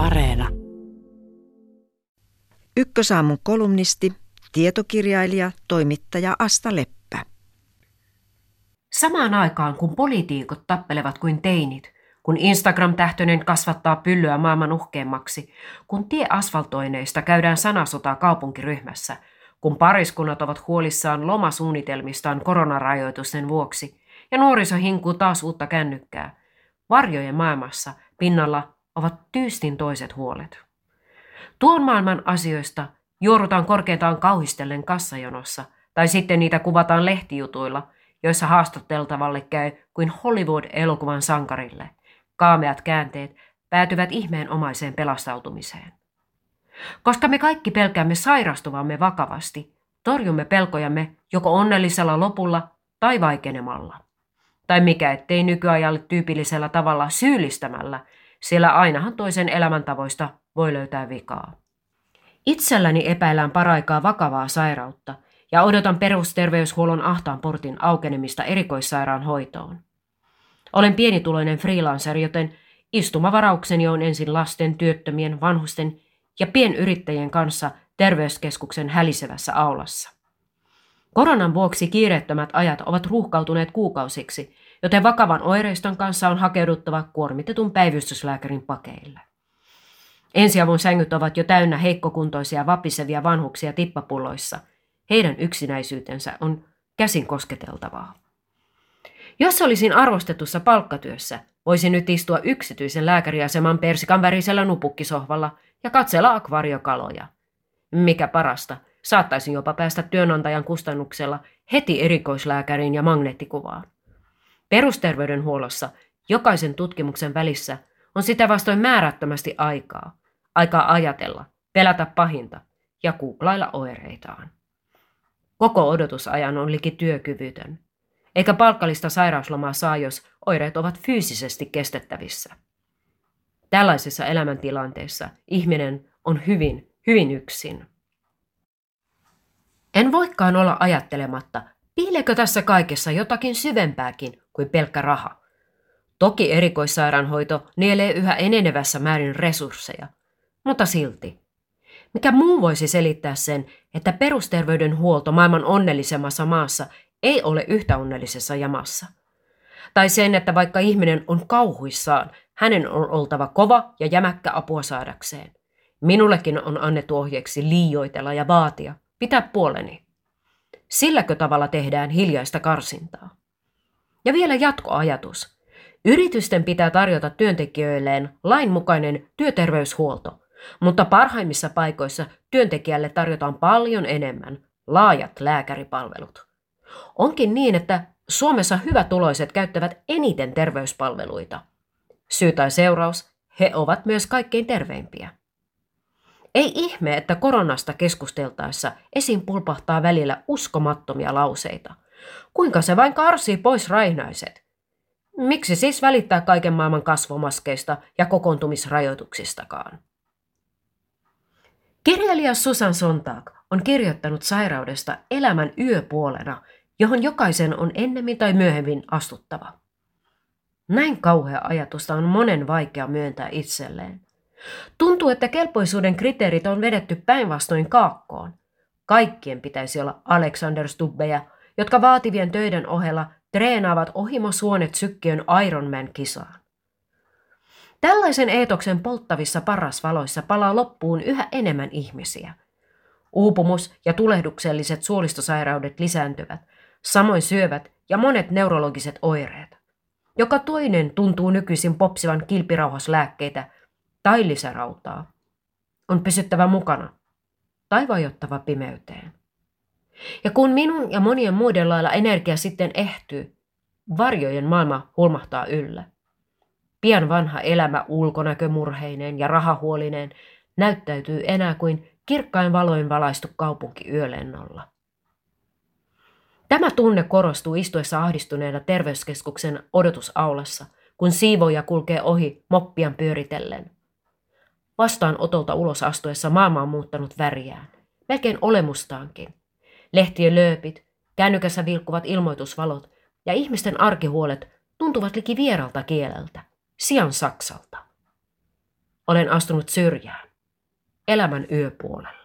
Areena. Ykkösaamun kolumnisti, tietokirjailija, toimittaja Asta Leppä. Samaan aikaan, kun poliitikot tappelevat kuin teinit, kun Instagram-tähtöinen kasvattaa pyllyä maailman uhkeammaksi, kun tieasfaltoineista käydään sanasotaa kaupunkiryhmässä, kun pariskunnat ovat huolissaan lomasuunnitelmistaan koronarajoitusten vuoksi ja nuoriso hinkuu taas uutta kännykkää, varjojen maailmassa pinnalla ovat tyystin toiset huolet. Tuon maailman asioista juorutaan korkeintaan kauhistellen kassajonossa, tai sitten niitä kuvataan lehtijutuilla, joissa haastatteltavalle käy kuin Hollywood-elokuvan sankarille. Kaameat käänteet päätyvät ihmeenomaiseen pelastautumiseen. Koska me kaikki pelkäämme sairastuvamme vakavasti, torjumme pelkojamme joko onnellisella lopulla tai vaikenemalla. Tai mikä ettei nykyajalle tyypillisellä tavalla syyllistämällä, sillä ainahan toisen elämäntavoista voi löytää vikaa. Itselläni epäillään paraikaa vakavaa sairautta ja odotan perusterveyshuollon ahtaan portin aukenemista erikoissairaanhoitoon. Olen pienituloinen freelancer, joten istumavaraukseni on ensin lasten, työttömien, vanhusten ja pienyrittäjien kanssa terveyskeskuksen hälisevässä aulassa. Koronan vuoksi kiireettömät ajat ovat ruuhkautuneet kuukausiksi, joten vakavan oireiston kanssa on hakeuduttava kuormitetun päivystyslääkärin pakeille. Ensiavun sängyt ovat jo täynnä heikkokuntoisia vapisevia vanhuksia tippapulloissa. Heidän yksinäisyytensä on käsin kosketeltavaa. Jos olisin arvostetussa palkkatyössä, voisin nyt istua yksityisen lääkäriaseman persikan värisellä nupukkisohvalla ja katsella akvariokaloja. Mikä parasta, saattaisin jopa päästä työnantajan kustannuksella heti erikoislääkäriin ja magneettikuvaan. Perusterveydenhuollossa jokaisen tutkimuksen välissä on sitä vastoin määrättömästi aikaa. Aikaa ajatella, pelätä pahinta ja kuuklailla oireitaan. Koko odotusajan on liki työkyvytön. Eikä palkallista sairauslomaa saa, jos oireet ovat fyysisesti kestettävissä. Tällaisessa elämäntilanteessa ihminen on hyvin, hyvin yksin. En voikaan olla ajattelematta, piileekö tässä kaikessa jotakin syvempääkin kuin pelkkä raha. Toki erikoissairaanhoito nielee yhä enenevässä määrin resursseja, mutta silti. Mikä muu voisi selittää sen, että perusterveydenhuolto maailman onnellisemmassa maassa ei ole yhtä onnellisessa jamassa? Tai sen, että vaikka ihminen on kauhuissaan, hänen on oltava kova ja jämäkkä apua saadakseen. Minullekin on annettu ohjeeksi liioitella ja vaatia, pitää puoleni. Silläkö tavalla tehdään hiljaista karsintaa? Ja vielä jatkoajatus. Yritysten pitää tarjota työntekijöilleen lainmukainen työterveyshuolto, mutta parhaimmissa paikoissa työntekijälle tarjotaan paljon enemmän laajat lääkäripalvelut. Onkin niin, että Suomessa hyvätuloiset käyttävät eniten terveyspalveluita. Syy tai seuraus, he ovat myös kaikkein terveimpiä. Ei ihme, että koronasta keskusteltaessa esiin pulpahtaa välillä uskomattomia lauseita. Kuinka se vain karsii pois rainaiset? Miksi siis välittää kaiken maailman kasvomaskeista ja kokoontumisrajoituksistakaan? Kirjailija Susan Sontag on kirjoittanut sairaudesta elämän yöpuolena, johon jokaisen on ennemmin tai myöhemmin astuttava. Näin kauhea ajatusta on monen vaikea myöntää itselleen. Tuntuu, että kelpoisuuden kriteerit on vedetty päinvastoin kaakkoon. Kaikkien pitäisi olla Alexander Stubbeja, jotka vaativien töiden ohella treenaavat ohimosuonet sykkiön Ironman-kisaan. Tällaisen eetoksen polttavissa parasvaloissa palaa loppuun yhä enemmän ihmisiä. Uupumus ja tulehdukselliset suolistosairaudet lisääntyvät, samoin syövät ja monet neurologiset oireet. Joka toinen tuntuu nykyisin popsivan kilpirauhaslääkkeitä tai lisärautaa. On pysyttävä mukana tai vajottava pimeyteen. Ja kun minun ja monien muiden lailla energia sitten ehtyy, varjojen maailma hulmahtaa yllä. Pian vanha elämä ulkonäkömurheineen ja rahahuolineen näyttäytyy enää kuin kirkkain valoin valaistu kaupunki yölennolla. Tämä tunne korostuu istuessa ahdistuneena terveyskeskuksen odotusaulassa, kun siivoja kulkee ohi moppian pyöritellen. Vastaanotolta ulos astuessa maailma on muuttanut väriään, melkein olemustaankin. Lehtien lööpit, kännykässä vilkkuvat ilmoitusvalot ja ihmisten arkihuolet tuntuvat liki vieralta kieleltä, sian saksalta. Olen astunut syrjään. Elämän yöpuolella.